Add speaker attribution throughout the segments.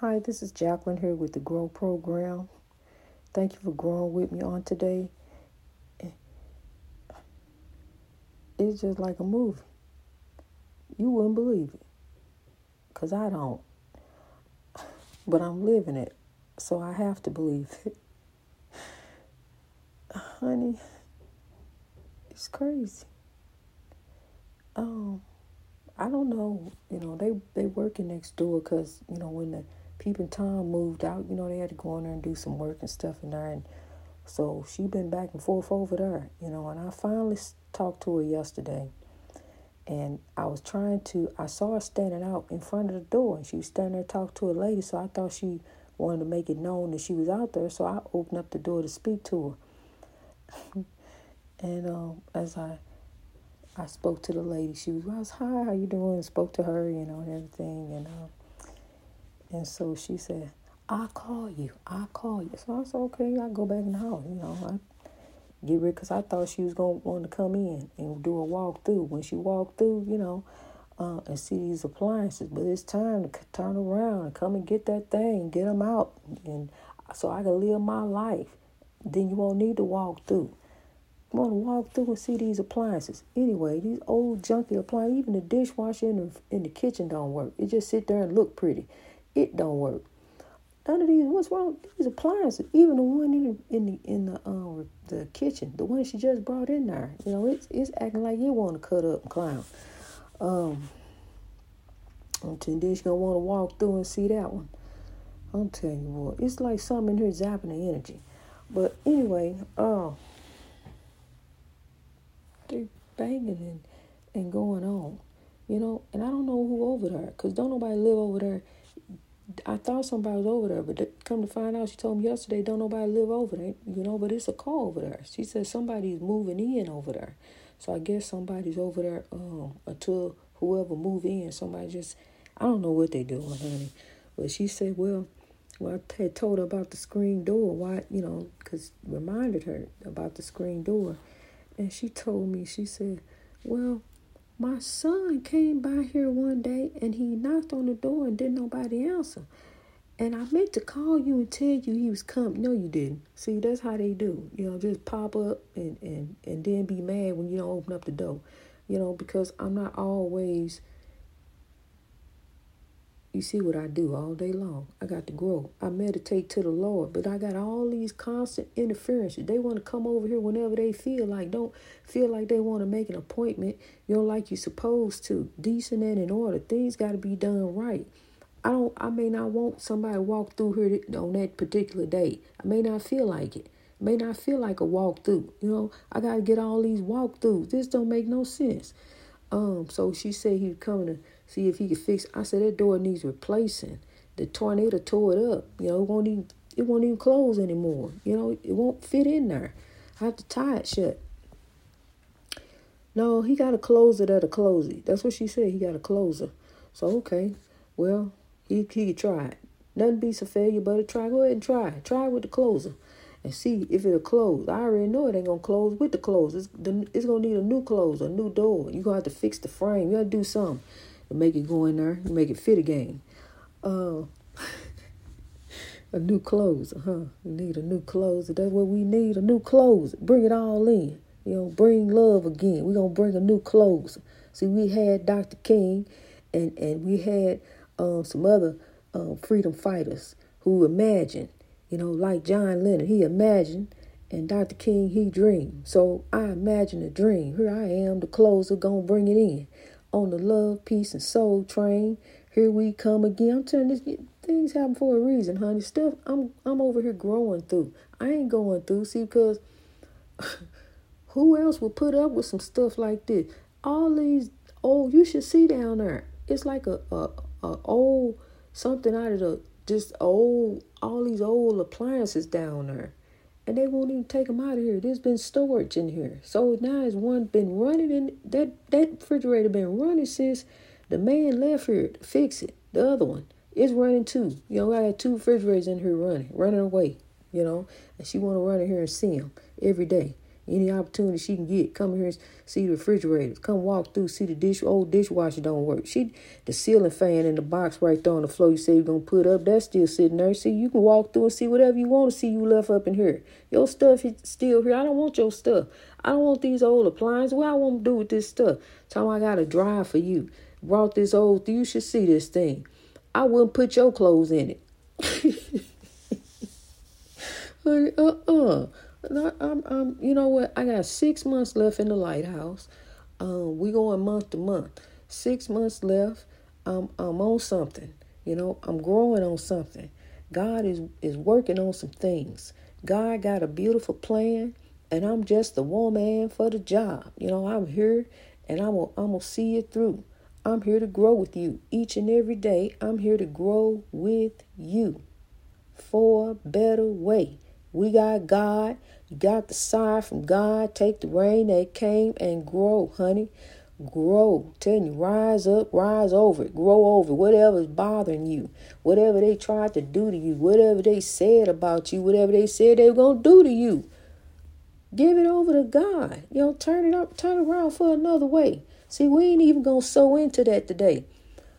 Speaker 1: Hi, this is Jacqueline here with the Grow Program. Thank you for growing with me on today. It's just like a movie. You wouldn't believe it. Because I don't. But I'm living it. So I have to believe it. Honey, it's crazy. Um, I don't know. You know, they they working next door because you know when the Peeping Tom moved out. You know, they had to go in there and do some work and stuff in there. And so she been back and forth over there, you know. And I finally talked to her yesterday. And I was trying to, I saw her standing out in front of the door. And she was standing there talking to a lady. So I thought she wanted to make it known that she was out there. So I opened up the door to speak to her. and um, as I I spoke to the lady. She was, I was hi, how you doing? spoke to her, you know, and everything. And um, and so she said, I'll call you. I'll call you. So I said, okay, I'll go back in the house. You know, I get rid because I thought she was going to want to come in and do a walk through. When she walked through, you know, uh, and see these appliances. But it's time to turn around and come and get that thing, get them out. And so I can live my life. Then you won't need to walk through. You want to walk through and see these appliances. Anyway, these old junky appliances, even the dishwasher in the, in the kitchen don't work. It just sit there and look pretty. It don't work. None of these. What's wrong? These appliances, even the one in the in the in the um the kitchen, the one she just brought in there. You know, it's it's acting like you want to cut up and clown. Um. Until then, she gonna want to walk through and see that one. I'm telling you what, it's like something in here zapping the energy. But anyway, uh, they're banging and, and going on, you know. And I don't know who over there, cause don't nobody live over there I thought somebody was over there, but come to find out, she told me yesterday, don't nobody live over there, you know, but it's a call over there. She said somebody's moving in over there. So I guess somebody's over there um, until whoever move in, somebody just, I don't know what they doing, honey. But she said, well, well, I had told her about the screen door, why, you know, because reminded her about the screen door. And she told me, she said, well, my son came by here one day and he knocked on the door and didn't nobody answer. And I meant to call you and tell you he was coming. No, you didn't. See, that's how they do. You know, just pop up and, and, and then be mad when you don't open up the door. You know, because I'm not always you see what I do all day long. I got to grow. I meditate to the Lord, but I got all these constant interferences. They want to come over here whenever they feel like. Don't feel like they want to make an appointment. You know, like you're supposed to. Decent and in order. Things got to be done right. I don't. I may not want somebody to walk through here on that particular day. I may not feel like it. I may not feel like a walk through. You know, I got to get all these walk throughs. This don't make no sense. Um. So she said he was coming to see if he could fix. I said that door needs replacing. The tornado tore it up. You know, it won't even it won't even close anymore. You know, it won't fit in there. I have to tie it shut. No, he got a close it at a closey. That's what she said. He got a closer. So okay, well he he it. Nothing beats a failure but a try. Go ahead and try. Try with the closer and see if it'll close. I already know it ain't gonna close with the close. It's, the, it's gonna need a new close, a new door. You gonna have to fix the frame. You gotta do something to make it go in there, make it fit again. Uh, a new clothes, huh? We need a new clothes. That's what we need. A new clothes. Bring it all in. You know, bring love again. We're gonna bring a new clothes. See, we had Dr. King, and and we had um, some other um, freedom fighters who imagined. You know, like John Lennon, he imagined, and Dr. King he dreamed. So I imagine a dream. Here I am, the closer, gonna bring it in on the love, peace, and soul train. Here we come again. I'm telling this things happen for a reason, honey. Stuff I'm I'm over here growing through. I ain't going through, see, because who else would put up with some stuff like this? All these oh, you should see down there. It's like a a, a old something out of the just old all these old appliances down there and they won't even take them out of here. There's been storage in here. So now is one been running in that that refrigerator been running since the man left here to fix it. The other one is running too. You know, I got two refrigerators in here running, running away. You know, and she want to run in here and see them every day. Any opportunity she can get, come here and see the refrigerators. Come walk through, see the dish old dishwasher don't work. She the ceiling fan in the box right there on the floor you say you're gonna put up, that's still sitting there. See, you can walk through and see whatever you want to see you left up in here. Your stuff is still here. I don't want your stuff. I don't want these old appliances. What I want to do with this stuff? Time I got a drive for you. Brought this old you should see this thing. I wouldn't put your clothes in it. uh-uh. I'm, I'm, you know what? I got six months left in the lighthouse. Um, we going month to month. Six months left. I'm, I'm on something. You know, I'm growing on something. God is is working on some things. God got a beautiful plan, and I'm just the woman for the job. You know, I'm here, and I'm gonna, I'm gonna see it through. I'm here to grow with you each and every day. I'm here to grow with you for a better way. We got God. You got the side from God. Take the rain that came and grow, honey. Grow. Telling you, rise up, rise over it, grow over whatever's bothering you, whatever they tried to do to you, whatever they said about you, whatever they said they were gonna do to you. Give it over to God. You know, turn it up, turn around for another way. See, we ain't even gonna sow into that today.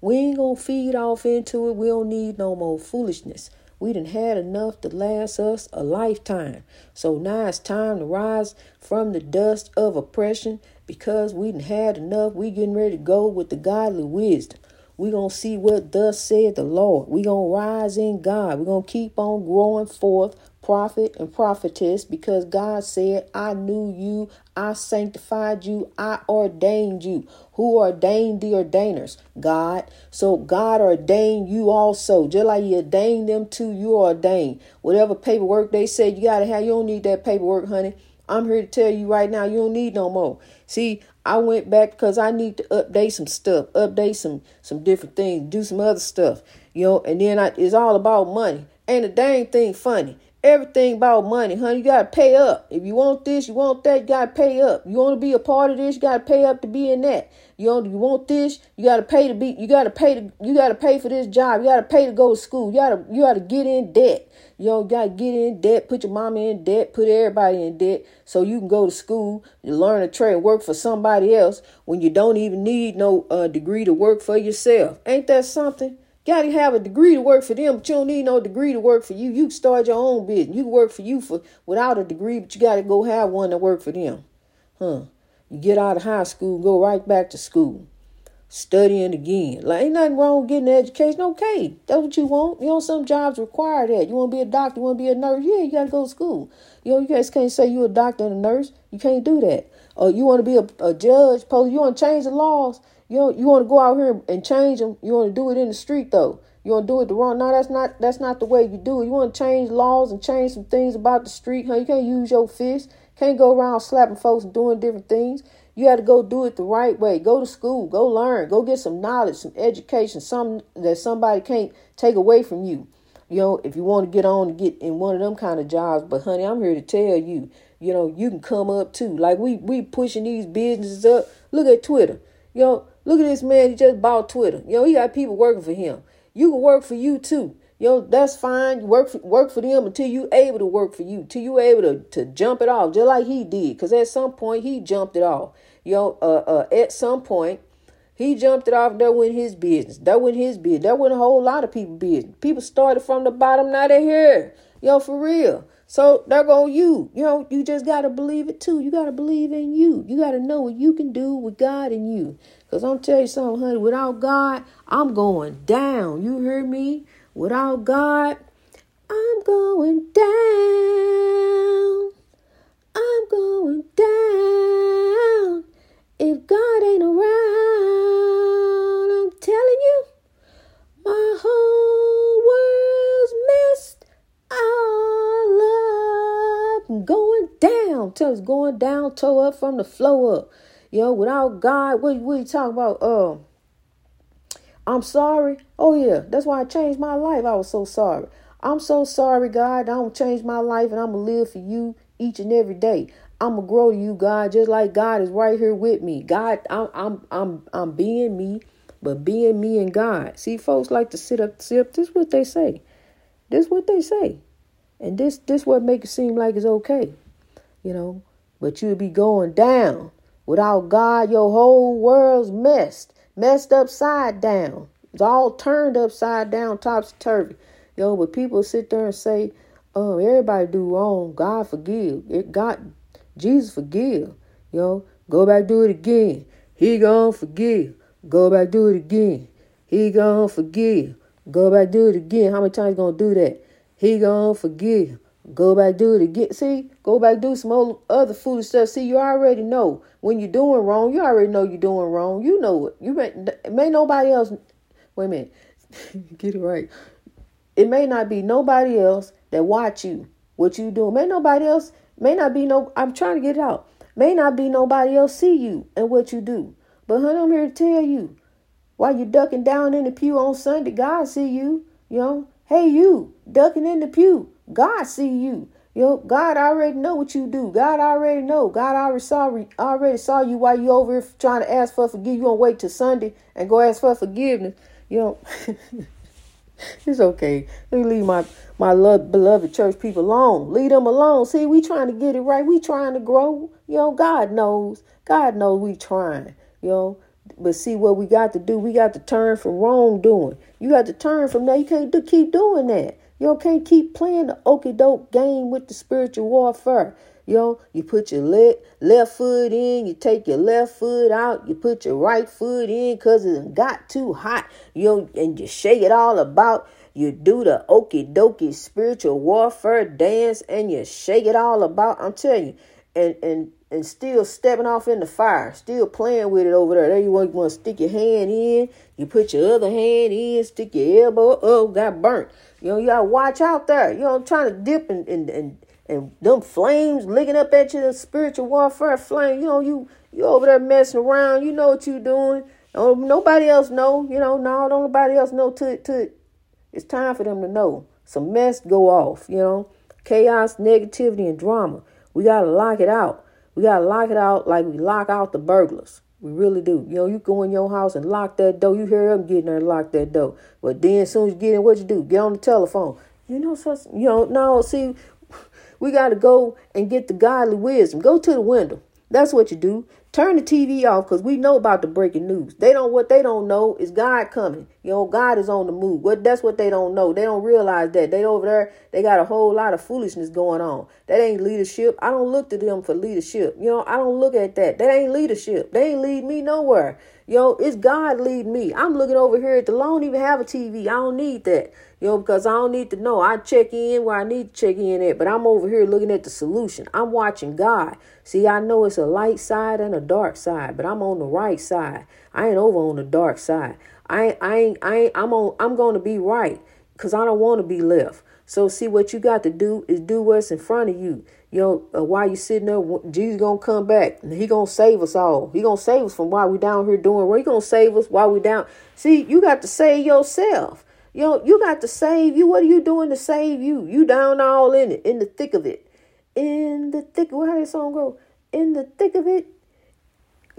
Speaker 1: We ain't gonna feed off into it. We don't need no more foolishness. We done had enough to last us a lifetime. So now it's time to rise from the dust of oppression because we done had enough. We getting ready to go with the godly wisdom. We gonna see what thus said the Lord. We gonna rise in God. We gonna keep on growing forth prophet and prophetess because God said, I knew you, I sanctified you, I ordained you. Who ordained the ordainers? God. So God ordained you also. Just like you ordained them to, you ordained. Whatever paperwork they said you gotta have, you don't need that paperwork, honey. I'm here to tell you right now, you don't need no more. See, I went back because I need to update some stuff, update some some different things, do some other stuff, you know. And then I, it's all about money. Ain't a dang thing funny. Everything about money, honey. You gotta pay up. If you want this, you want that, you gotta pay up. You want to be a part of this, you gotta pay up to be in that. You want, you want this, you gotta pay to be. You gotta pay to. You gotta pay for this job. You gotta pay to go to school. You gotta. You gotta get in debt. You know, you gotta get in debt. Put your mama in debt. Put everybody in debt so you can go to school, you learn a trade, work for somebody else when you don't even need no uh, degree to work for yourself. Ain't that something? Got to have a degree to work for them, but you don't need no degree to work for you. You start your own business. You work for you for without a degree, but you got to go have one to work for them. Huh? You get out of high school, go right back to school, studying again. Like ain't nothing wrong with getting an education. Okay, that's what you want. You know, some jobs require that. You want to be a doctor, you want to be a nurse. Yeah, you got to go to school. You know, you guys can't say you're a doctor and a nurse. You can't do that. Or you want to be a, a judge, you want to change the laws. You know, you want to go out here and change them. You want to do it in the street though. You want to do it the wrong. No, that's not that's not the way you do it. You want to change laws and change some things about the street. Huh? You can't use your fist. Can't go around slapping folks and doing different things. You got to go do it the right way. Go to school. Go learn. Go get some knowledge, some education, something that somebody can't take away from you. You know, if you want to get on to get in one of them kind of jobs. But honey, I'm here to tell you, you know, you can come up too. Like we we pushing these businesses up. Look at Twitter. You know, Look at this man, he just bought Twitter. You know, he got people working for him. You can work for you too. You know, that's fine. You work for, work for them until you able to work for you, till you able to, to jump it off, just like he did. Because at some point, he jumped it off. You know, uh, uh, at some point, he jumped it off. That went his business. That went his business. That went a whole lot of people business. People started from the bottom. Now they're here. You know, for real. So there go you. You know, you just gotta believe it too. You gotta believe in you. You gotta know what you can do with God in you. Cause I'm telling you something, honey. Without God, I'm going down. You hear me? Without God, I'm going down. I'm going down. If God ain't around, I'm telling you, my whole world's messed all up. I'm going down. Tell us going down, toe up from the flow up. You know, without God, what, what you talking about? Uh, I'm sorry. Oh, yeah, that's why I changed my life. I was so sorry. I'm so sorry, God. I'm to change my life and I'm to live for you each and every day. I'm gonna grow to you, God, just like God is right here with me. God, I'm I'm I'm I'm being me, but being me and God. See, folks like to sit up, sit up. This is what they say. This is what they say, and this this what make it seem like it's okay. You know, but you'll be going down. Without God, your whole world's messed, messed upside down. It's all turned upside down, topsy turvy. Yo, but people sit there and say, "Oh, everybody do wrong. God forgive. It God, Jesus forgive." Yo, go back do it again. He gonna forgive. Go back do it again. He gonna forgive. Go back do it again. How many times gonna do that? He gonna forgive. Go back do it again. See, go back do some old, other foolish stuff. See, you already know when you're doing wrong. You already know you're doing wrong. You know it. You may, may nobody else. Wait a minute. Get it right. It may not be nobody else that watch you what you doing. May nobody else. May not be no. I'm trying to get it out. May not be nobody else see you and what you do. But honey, I'm here to tell you. While you ducking down in the pew on Sunday, God see you. You know, hey you ducking in the pew. God see you. Yo, God already know what you do. God already know. God already saw already saw you while you over here trying to ask for forgiveness. You gonna wait till Sunday and go ask for forgiveness. You know, it's okay. Let me leave my my love, beloved church people alone. Leave them alone. See, we trying to get it right. We trying to grow. You know, God knows. God knows we trying. You know, but see what we got to do. We got to turn from wrongdoing. You got to turn from that. You can't do, keep doing that. You can't keep playing the okey doke game with the spiritual warfare. Know, you put your le- left foot in, you take your left foot out, you put your right foot in because it got too hot. Know, and you shake it all about. You do the okey dokey spiritual warfare dance and you shake it all about. I'm telling you, and and and still stepping off in the fire, still playing with it over there. There you want, you want to stick your hand in, you put your other hand in, stick your elbow, oh, got burnt. You know, you gotta watch out there. You know, trying to dip and and and, and them flames licking up at you, the spiritual warfare flame. You know, you you over there messing around. You know what you doing. Oh, nobody else know. You know, no, don't nobody else know. To to, it's time for them to know. Some mess go off. You know, chaos, negativity, and drama. We gotta lock it out. We gotta lock it out like we lock out the burglars. We really do. You know, you go in your house and lock that door. You hear them getting there and lock that door. But then as soon as you get in, what you do? Get on the telephone. You know, such you know, no, see, we gotta go and get the godly wisdom. Go to the window. That's what you do. Turn the TV off because we know about the breaking news. They don't what they don't know is God coming. You know, God is on the move. What that's what they don't know. They don't realize that. They over there, they got a whole lot of foolishness going on. That ain't leadership. I don't look to them for leadership. You know, I don't look at that. That ain't leadership. They ain't lead me nowhere. Yo, it's God lead me. I'm looking over here at the I don't even have a TV. I don't need that. You know, because I don't need to know. I check in where I need to check in at, but I'm over here looking at the solution. I'm watching God. See, I know it's a light side and a dark side, but I'm on the right side. I ain't over on the dark side. I I ain't I ain't I'm on I'm going to be right because I don't want to be left. So see what you got to do is do what's in front of you. You know, uh, while you sitting there, Jesus gonna come back and he gonna save us all. He gonna save us from why we down here doing. Where he gonna save us while we down? See, you got to save yourself. You know, you got to save you. What are you doing to save you? You down all in it, in the thick of it, in the thick. What how that song go? In the thick of it.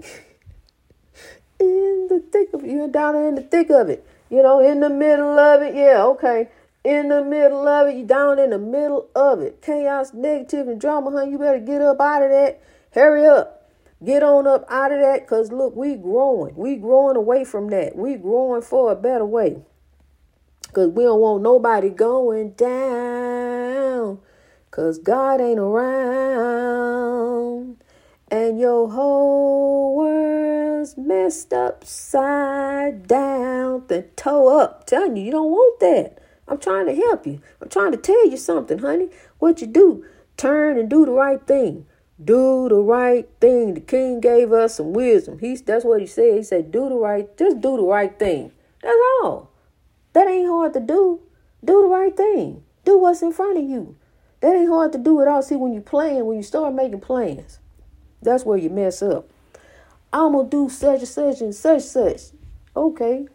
Speaker 1: in the thick of it. You're down in the thick of it. You know, in the middle of it. Yeah, okay in the middle of it. You down in the middle of it. Chaos, negative, and drama, honey. You better get up out of that. Hurry up. Get on up out of that. Cause look, we growing. We growing away from that. We growing for a better way. Cause we don't want nobody going down. Cause God ain't around. And your whole world's messed upside down. The toe up. telling you, you don't want that. I'm trying to help you. I'm trying to tell you something, honey. What you do, turn and do the right thing. Do the right thing. The king gave us some wisdom. He's that's what he said. He said, do the right, just do the right thing. That's all. That ain't hard to do. Do the right thing. Do what's in front of you. That ain't hard to do at all. See, when you plan, when you start making plans, that's where you mess up. I'm gonna do such and such and such such. Okay,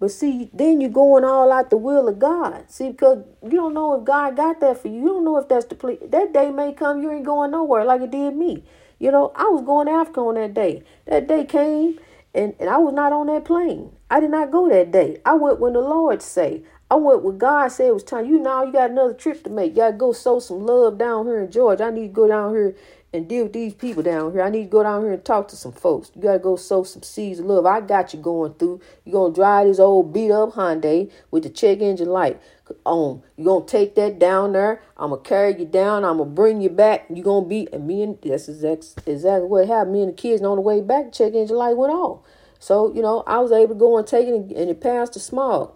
Speaker 1: but see, then you're going all out the will of God. See, because you don't know if God got that for you. You don't know if that's the place. That day may come, you ain't going nowhere like it did me. You know, I was going to Africa on that day. That day came, and, and I was not on that plane. I did not go that day. I went when the Lord say. I went when God said it was time. You know, you got another trip to make. You got to go sow some love down here in Georgia. I need to go down here and deal with these people down here. I need to go down here and talk to some folks. You gotta go sow some seeds of love. I got you going through. You're gonna drive this old beat up Hyundai with the check engine light um, on. You're gonna take that down there. I'm gonna carry you down. I'm gonna bring you back. You're gonna be and me and that's exactly exactly what happened. Me and the kids and on the way back, check engine light went off. So, you know, I was able to go and take it and, and it passed the smog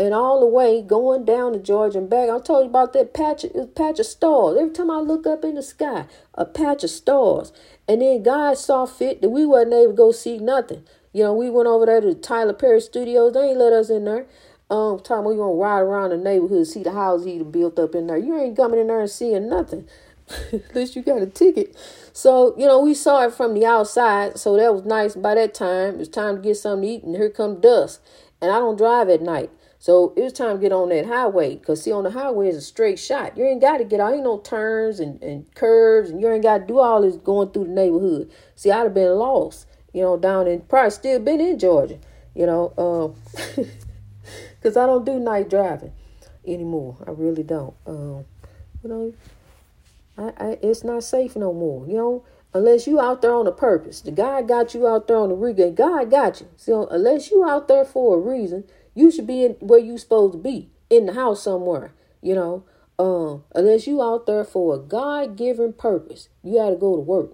Speaker 1: and all the way going down to Georgia and back. I told you about that patch, patch of stars. Every time I look up in the sky, a patch of stars. And then God saw fit that we wasn't able to go see nothing. You know, we went over there to Tyler Perry Studios. They ain't let us in there. Um, time we gonna ride around the neighborhood, see the houses he built up in there. You ain't coming in there and seeing nothing. At least you got a ticket. So, you know, we saw it from the outside, so that was nice. By that time, it was time to get something to eat, and here come dusk. And I don't drive at night. So it was time to get on that highway because see on the highway is a straight shot. You ain't got to get out, ain't no turns and, and curves, and you ain't got to do all this going through the neighborhood. See, I'd have been lost, you know, down in probably still been in Georgia, you know, because um, I don't do night driving anymore. I really don't. Um, you know, I, I it's not safe no more. You know, unless you out there on a purpose. The guy got you out there on the rig. God got you. So unless you out there for a reason you should be in where you supposed to be, in the house somewhere, you know. Um, unless you out there for a God given purpose, you gotta go to work.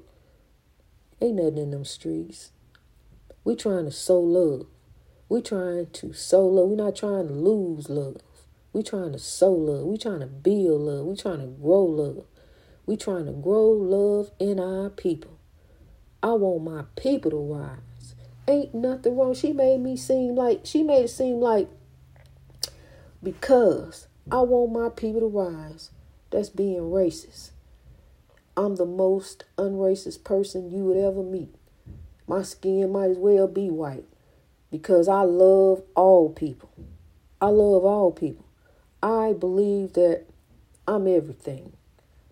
Speaker 1: Ain't nothing in them streets. We trying to sow love. We trying to sow love. we not trying to lose love. We trying to sow love. We trying to build love. We trying to grow love. We trying to grow love in our people. I want my people to rise ain't nothing wrong. She made me seem like she made it seem like because I want my people to rise, that's being racist. I'm the most unracist person you would ever meet. My skin might as well be white because I love all people. I love all people. I believe that I'm everything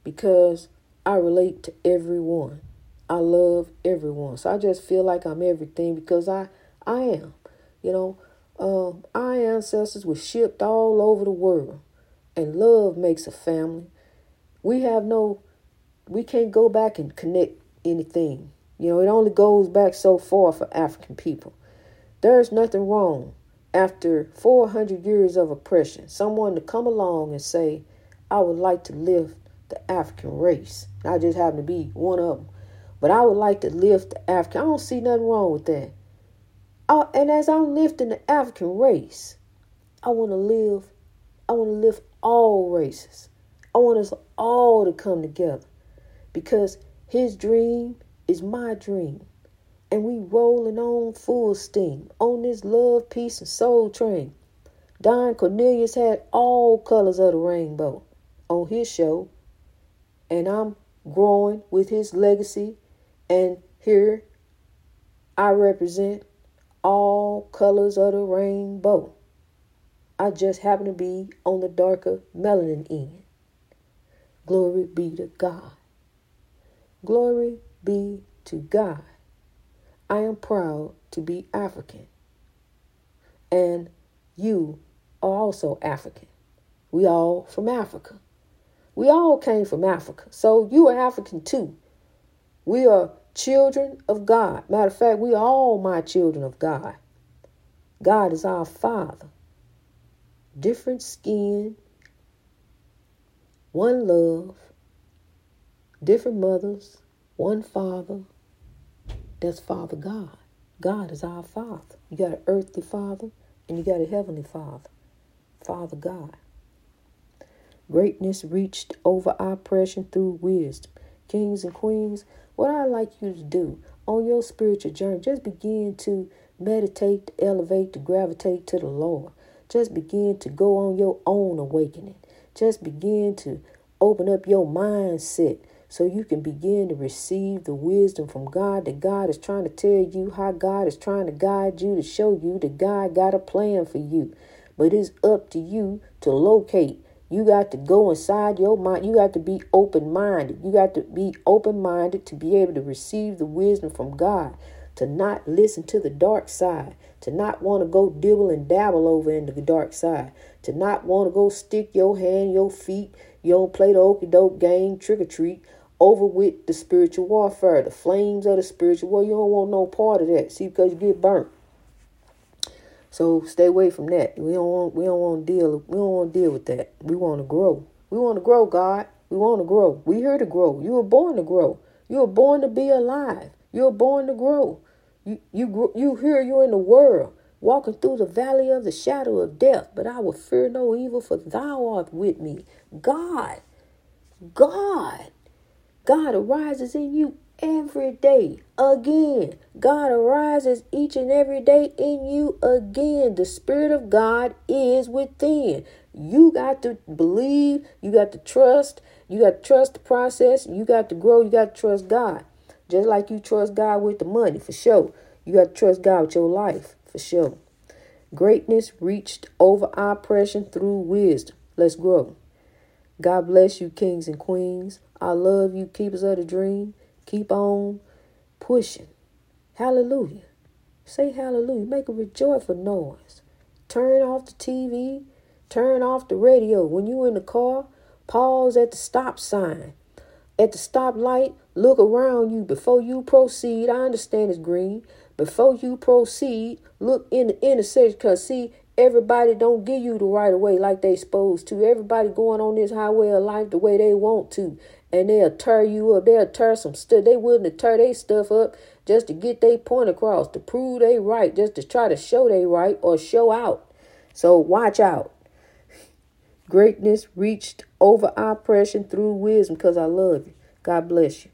Speaker 1: because I relate to everyone. I love everyone. So I just feel like I'm everything because I I am. You know, um, our ancestors were shipped all over the world, and love makes a family. We have no, we can't go back and connect anything. You know, it only goes back so far for African people. There's nothing wrong after 400 years of oppression, someone to come along and say, I would like to lift the African race. I just happen to be one of them. But I would like to lift the African. I don't see nothing wrong with that. I, and as I'm lifting the African race, I want to live. I want to lift all races. I want us all to come together because his dream is my dream. And we rolling on full steam on this love, peace, and soul train. Don Cornelius had all colors of the rainbow on his show. And I'm growing with his legacy and here I represent all colors of the rainbow. I just happen to be on the darker melanin end. Glory be to God. Glory be to God. I am proud to be African. And you are also African. We all from Africa. We all came from Africa. So you are African too. We are children of God. Matter of fact, we all my children of God. God is our Father. Different skin, one love, different mothers, one Father. That's Father God. God is our Father. You got an earthly Father and you got a heavenly Father. Father God. Greatness reached over oppression through wisdom. Kings and queens, what I'd like you to do on your spiritual journey, just begin to meditate, to elevate, to gravitate to the Lord. Just begin to go on your own awakening. Just begin to open up your mindset so you can begin to receive the wisdom from God that God is trying to tell you, how God is trying to guide you, to show you that God got a plan for you. But it's up to you to locate you got to go inside your mind. You got to be open minded. You got to be open minded to be able to receive the wisdom from God, to not listen to the dark side, to not want to go dibble and dabble over into the dark side, to not want to go stick your hand, your feet, you don't play the okey doke game, trick or treat, over with the spiritual warfare, the flames of the spiritual war. You don't want no part of that. See, because you get burnt. So stay away from that. We don't want we don't want to deal we don't want to deal with that. We want to grow. We want to grow, God. We want to grow. We here to grow. You were born to grow. You were born to be alive. You were born to grow. You you you here. You're in the world, walking through the valley of the shadow of death. But I will fear no evil, for Thou art with me. God, God, God arises in you every day again. God arises each and every day in you again. The Spirit of God is within. You got to believe, you got to trust, you got to trust the process, you got to grow, you got to trust God. Just like you trust God with the money, for sure. You got to trust God with your life, for sure. Greatness reached over oppression through wisdom. Let's grow. God bless you, kings and queens. I love you, keepers of the dream. Keep on pushing. Hallelujah. Say hallelujah. Make a rejoiceful noise. Turn off the TV. Turn off the radio. When you're in the car, pause at the stop sign. At the stoplight, look around you before you proceed. I understand it's green. Before you proceed, look in the intersection because see, everybody don't give you the right of way like they supposed to. Everybody going on this highway of life the way they want to and they'll tear you up. They'll tear some stuff. They willing to tear their stuff up just to get their point across, to prove they right, just to try to show they right or show out. So watch out. Greatness reached over oppression through wisdom because I love you. God bless you.